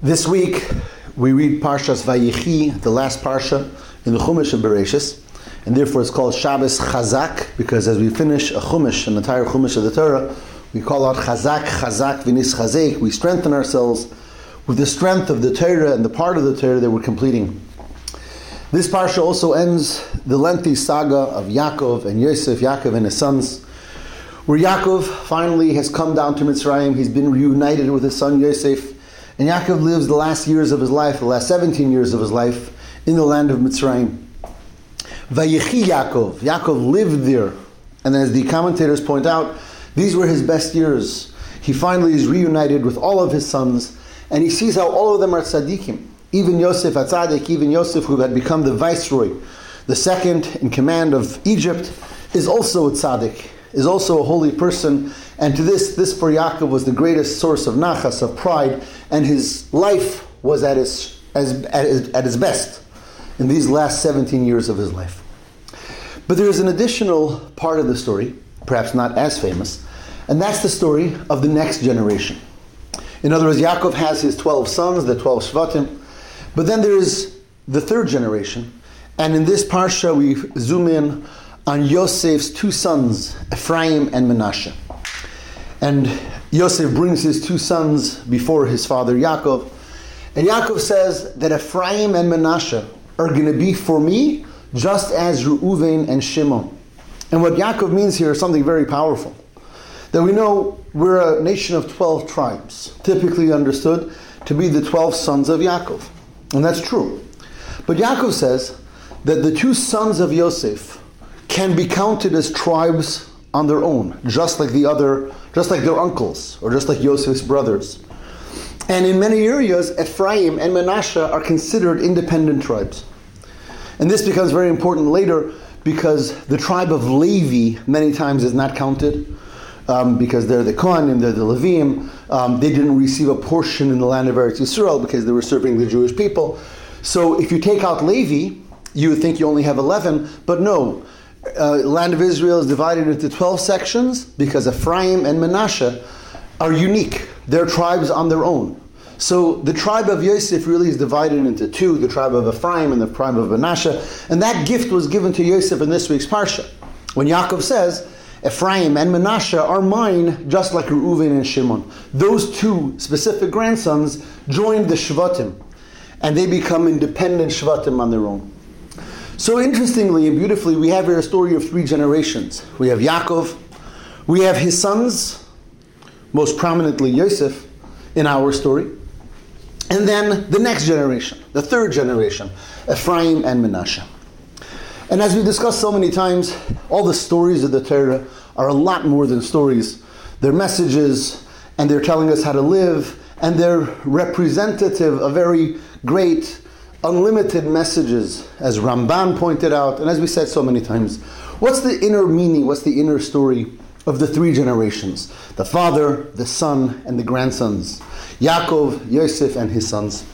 This week we read Parshas Vayechi, the last parsha in the Chumash of Bereshis, and therefore it's called Shabbos Chazak because as we finish a Chumash, an entire Chumash of the Torah, we call out Chazak, Chazak, V'nischazek. We strengthen ourselves with the strength of the Torah and the part of the Torah that we're completing. This parsha also ends the lengthy saga of Yaakov and Yosef, Yaakov and his sons, where Yaakov finally has come down to Mitzrayim. He's been reunited with his son Yosef, and Yaakov lives the last years of his life, the last 17 years of his life, in the land of Mitzrayim. Vayechi Yaakov, Yaakov lived there, and as the commentators point out, these were his best years. He finally is reunited with all of his sons, and he sees how all of them are tzaddikim. Even Yosef HaTzadik, even Yosef, who had become the viceroy, the second in command of Egypt, is also a tzaddik, is also a holy person. And to this, this for Yaakov was the greatest source of nachas, of pride, and his life was at its, as, at, his, at its best in these last 17 years of his life. But there is an additional part of the story, perhaps not as famous, and that's the story of the next generation. In other words, Yaakov has his 12 sons, the 12 Shvatim, but then there is the third generation, and in this parsha we zoom in on Yosef's two sons, Ephraim and Menashe. And Yosef brings his two sons before his father Yaakov, and Yaakov says that Ephraim and Menashe are going to be for me just as Reuven and Shimon. And what Yaakov means here is something very powerful. That we know we're a nation of 12 tribes, typically understood to be the 12 sons of Yaakov. And that's true. But Yaakov says that the two sons of Yosef can be counted as tribes on their own, just like the other, just like their uncles, or just like Yosef's brothers. And in many areas, Ephraim and Manasseh are considered independent tribes. And this becomes very important later because the tribe of Levi many times is not counted. Um, because they're the Kohanim, they're the Levim. Um, they didn't receive a portion in the land of Eretz Yisrael because they were serving the Jewish people. So if you take out Levi, you would think you only have 11, but no. Uh, land of Israel is divided into 12 sections because Ephraim and Manasseh are unique. They're tribes on their own. So the tribe of Yosef really is divided into two, the tribe of Ephraim and the tribe of Manasseh. And that gift was given to Yosef in this week's Parsha. When Yaakov says, Ephraim and Manasseh are mine, just like Reuven and Shimon. Those two specific grandsons joined the Shvatim, and they become independent Shvatim on their own. So interestingly and beautifully, we have here a story of three generations. We have Yaakov, we have his sons, most prominently Yosef, in our story, and then the next generation, the third generation, Ephraim and Manasseh. And as we discussed so many times, all the stories of the Torah are a lot more than stories. They're messages, and they're telling us how to live, and they're representative of very great, unlimited messages, as Ramban pointed out, and as we said so many times. What's the inner meaning? What's the inner story of the three generations? The father, the son, and the grandsons. Yaakov, Yosef, and his sons.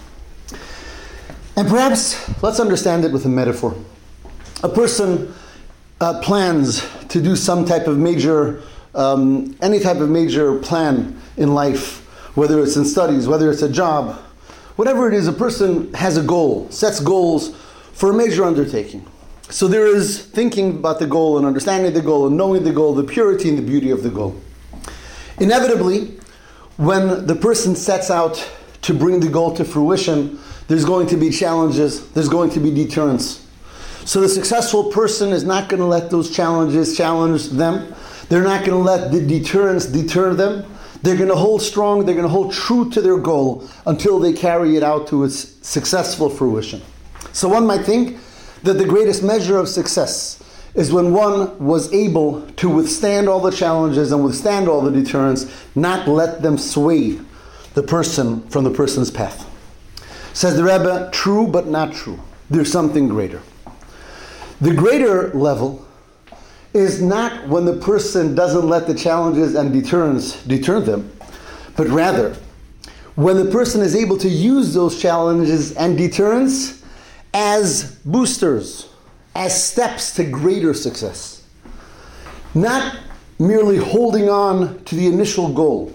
And perhaps let's understand it with a metaphor a person uh, plans to do some type of major, um, any type of major plan in life, whether it's in studies, whether it's a job, whatever it is, a person has a goal, sets goals for a major undertaking. So there is thinking about the goal and understanding the goal and knowing the goal, the purity and the beauty of the goal. Inevitably, when the person sets out to bring the goal to fruition, there's going to be challenges, there's going to be deterrence. So the successful person is not going to let those challenges challenge them. They're not going to let the deterrence deter them. They're going to hold strong, they're going to hold true to their goal until they carry it out to its successful fruition. So one might think that the greatest measure of success is when one was able to withstand all the challenges and withstand all the deterrence, not let them sway the person from the person's path. Says the Rebbe, true but not true. There's something greater. The greater level is not when the person doesn't let the challenges and deterrence deter them, but rather when the person is able to use those challenges and deterrence as boosters, as steps to greater success. Not merely holding on to the initial goal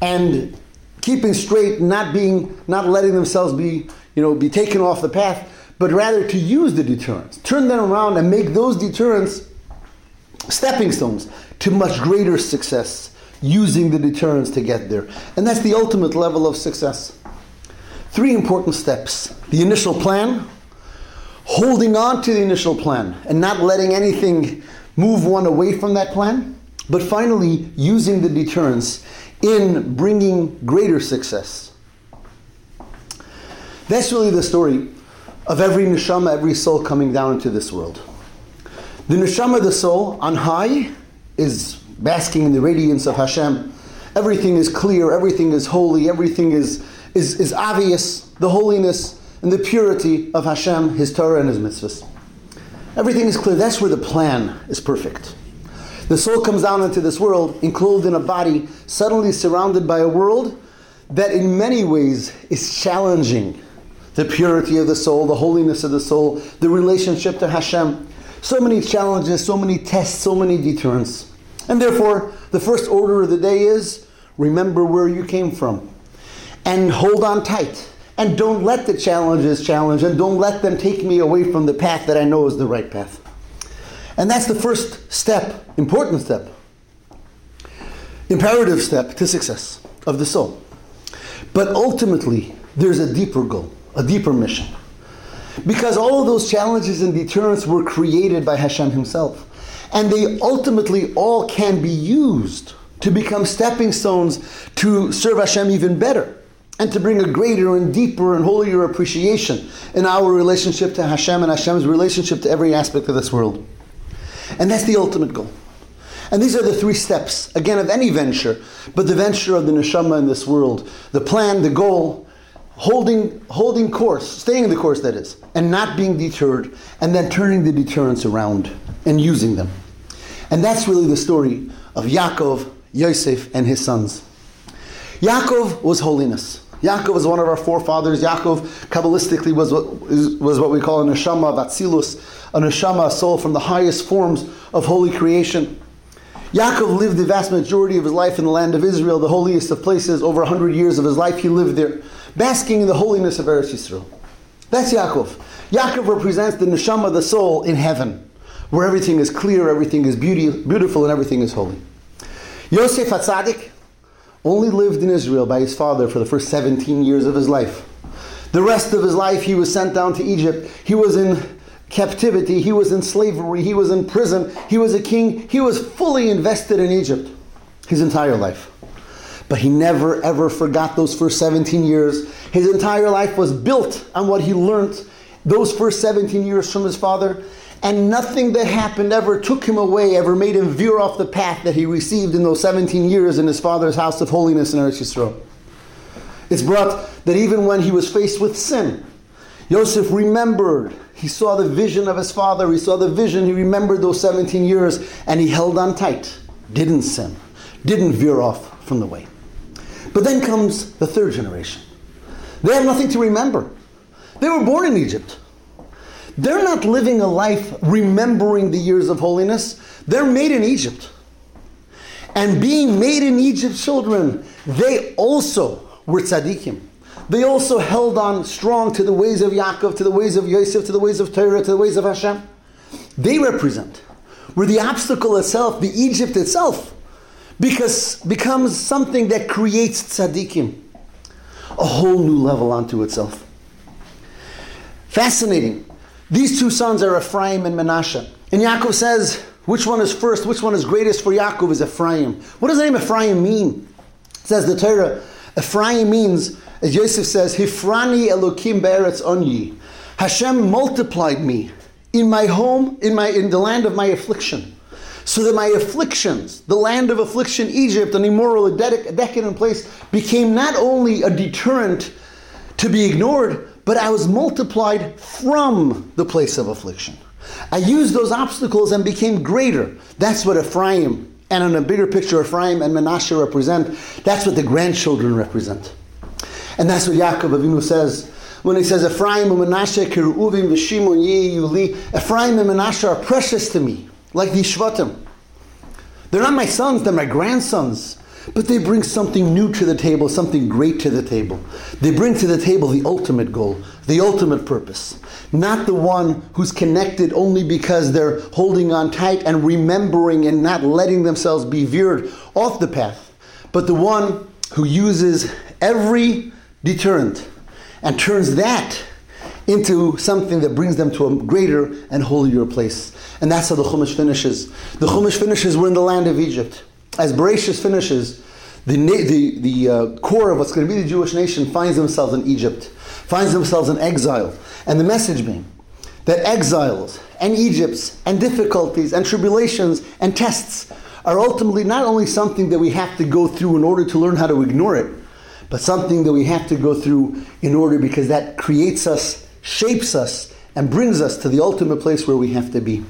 and keeping straight, not being, not letting themselves be, you know, be taken off the path, but rather to use the deterrents, turn them around and make those deterrents stepping stones to much greater success, using the deterrence to get there. And that's the ultimate level of success. Three important steps the initial plan, holding on to the initial plan, and not letting anything move one away from that plan, but finally using the deterrence in bringing greater success. That's really the story of every neshama, every soul coming down into this world. The neshama, the soul, on high, is basking in the radiance of Hashem. Everything is clear, everything is holy, everything is, is, is obvious, the holiness and the purity of Hashem, His Torah, and His mitzvahs. Everything is clear. That's where the plan is perfect. The soul comes down into this world, enclosed in a body, suddenly surrounded by a world that in many ways is challenging the purity of the soul, the holiness of the soul, the relationship to Hashem. So many challenges, so many tests, so many deterrents. And therefore, the first order of the day is remember where you came from and hold on tight. And don't let the challenges challenge and don't let them take me away from the path that I know is the right path. And that's the first step, important step, imperative step to success of the soul. But ultimately, there's a deeper goal, a deeper mission. Because all of those challenges and deterrents were created by Hashem Himself. And they ultimately all can be used to become stepping stones to serve Hashem even better and to bring a greater and deeper and holier appreciation in our relationship to Hashem and Hashem's relationship to every aspect of this world. And that's the ultimate goal. And these are the three steps, again, of any venture, but the venture of the neshama in this world. The plan, the goal, holding, holding course, staying the course, that is, and not being deterred, and then turning the deterrence around and using them. And that's really the story of Yaakov, Yosef, and his sons. Yaakov was holiness. Yaakov was one of our forefathers. Yaakov, Kabbalistically, was what, was what we call a neshama of Atzilus, a neshama, a soul from the highest forms of holy creation. Yaakov lived the vast majority of his life in the land of Israel, the holiest of places. Over 100 years of his life he lived there, basking in the holiness of Eretz Yisrael. That's Yaakov. Yaakov represents the neshama, the soul, in heaven, where everything is clear, everything is beauty, beautiful, and everything is holy. Yosef HaTzadik only lived in Israel by his father for the first 17 years of his life. The rest of his life he was sent down to Egypt. He was in captivity, he was in slavery, he was in prison, he was a king, he was fully invested in Egypt his entire life. But he never ever forgot those first 17 years. His entire life was built on what he learned those first 17 years from his father, and nothing that happened ever took him away, ever made him veer off the path that he received in those 17 years in his father's house of holiness in Eretz Yisrael. It's brought that even when he was faced with sin, Yosef remembered. He saw the vision of his father. He saw the vision. He remembered those 17 years and he held on tight. Didn't sin. Didn't veer off from the way. But then comes the third generation. They have nothing to remember. They were born in Egypt. They're not living a life remembering the years of holiness. They're made in Egypt. And being made in Egypt children, they also were tzaddikim. They also held on strong to the ways of Yaakov, to the ways of Yosef, to the ways of Torah, to the ways of Hashem. They represent where the obstacle itself, the Egypt itself, because becomes something that creates tzaddikim, a whole new level onto itself. Fascinating. These two sons are Ephraim and Menashe. And Yaakov says, which one is first, which one is greatest for Yaakov is Ephraim. What does the name Ephraim mean? It says the Torah, Ephraim means as Yosef says, Hifrani Elokim Be'eretz Onyi. Hashem multiplied me in my home, in, my, in the land of my affliction. So that my afflictions, the land of affliction, Egypt, an immoral, a decadent place, became not only a deterrent to be ignored, but I was multiplied from the place of affliction. I used those obstacles and became greater. That's what Ephraim, and in a bigger picture, Ephraim and Menashe represent. That's what the grandchildren represent. And that's what Yaakov Avinu says when he says, Ephraim and Menashe kiReuven v'shimon yuli. Ephraim and Menashe are precious to me, like the shvatim. They're not my sons, they're my grandsons. but they bring something new to the table, something great to the table. They bring to the table the ultimate goal, the ultimate purpose. Not the one who's connected only because they're holding on tight and remembering and not letting themselves be veered off the path, but the one who uses every deterrent and turns that into something that brings them to a greater and holier place. And that's how the Chumash finishes. The Chumash finishes, we're in the land of Egypt. As Bereshis finishes, the, the, the uh, core of what's going to be the Jewish nation finds themselves in Egypt, finds themselves in exile. And the message being that exiles and Egypts and difficulties and tribulations and tests are ultimately not only something that we have to go through in order to learn how to ignore it, but something that we have to go through in order because that creates us, shapes us, and brings us to the ultimate place where we have to be.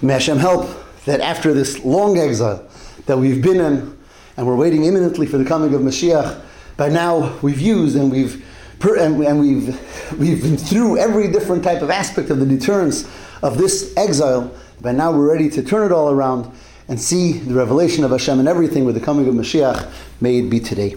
May Hashem help that after this long exile that we've been in, and we're waiting imminently for the coming of Mashiach, by now we've used and we've and, we've we've been through every different type of aspect of the deterrence of this exile. By now we're ready to turn it all around and see the revelation of Hashem and everything with the coming of Mashiach. May it be today.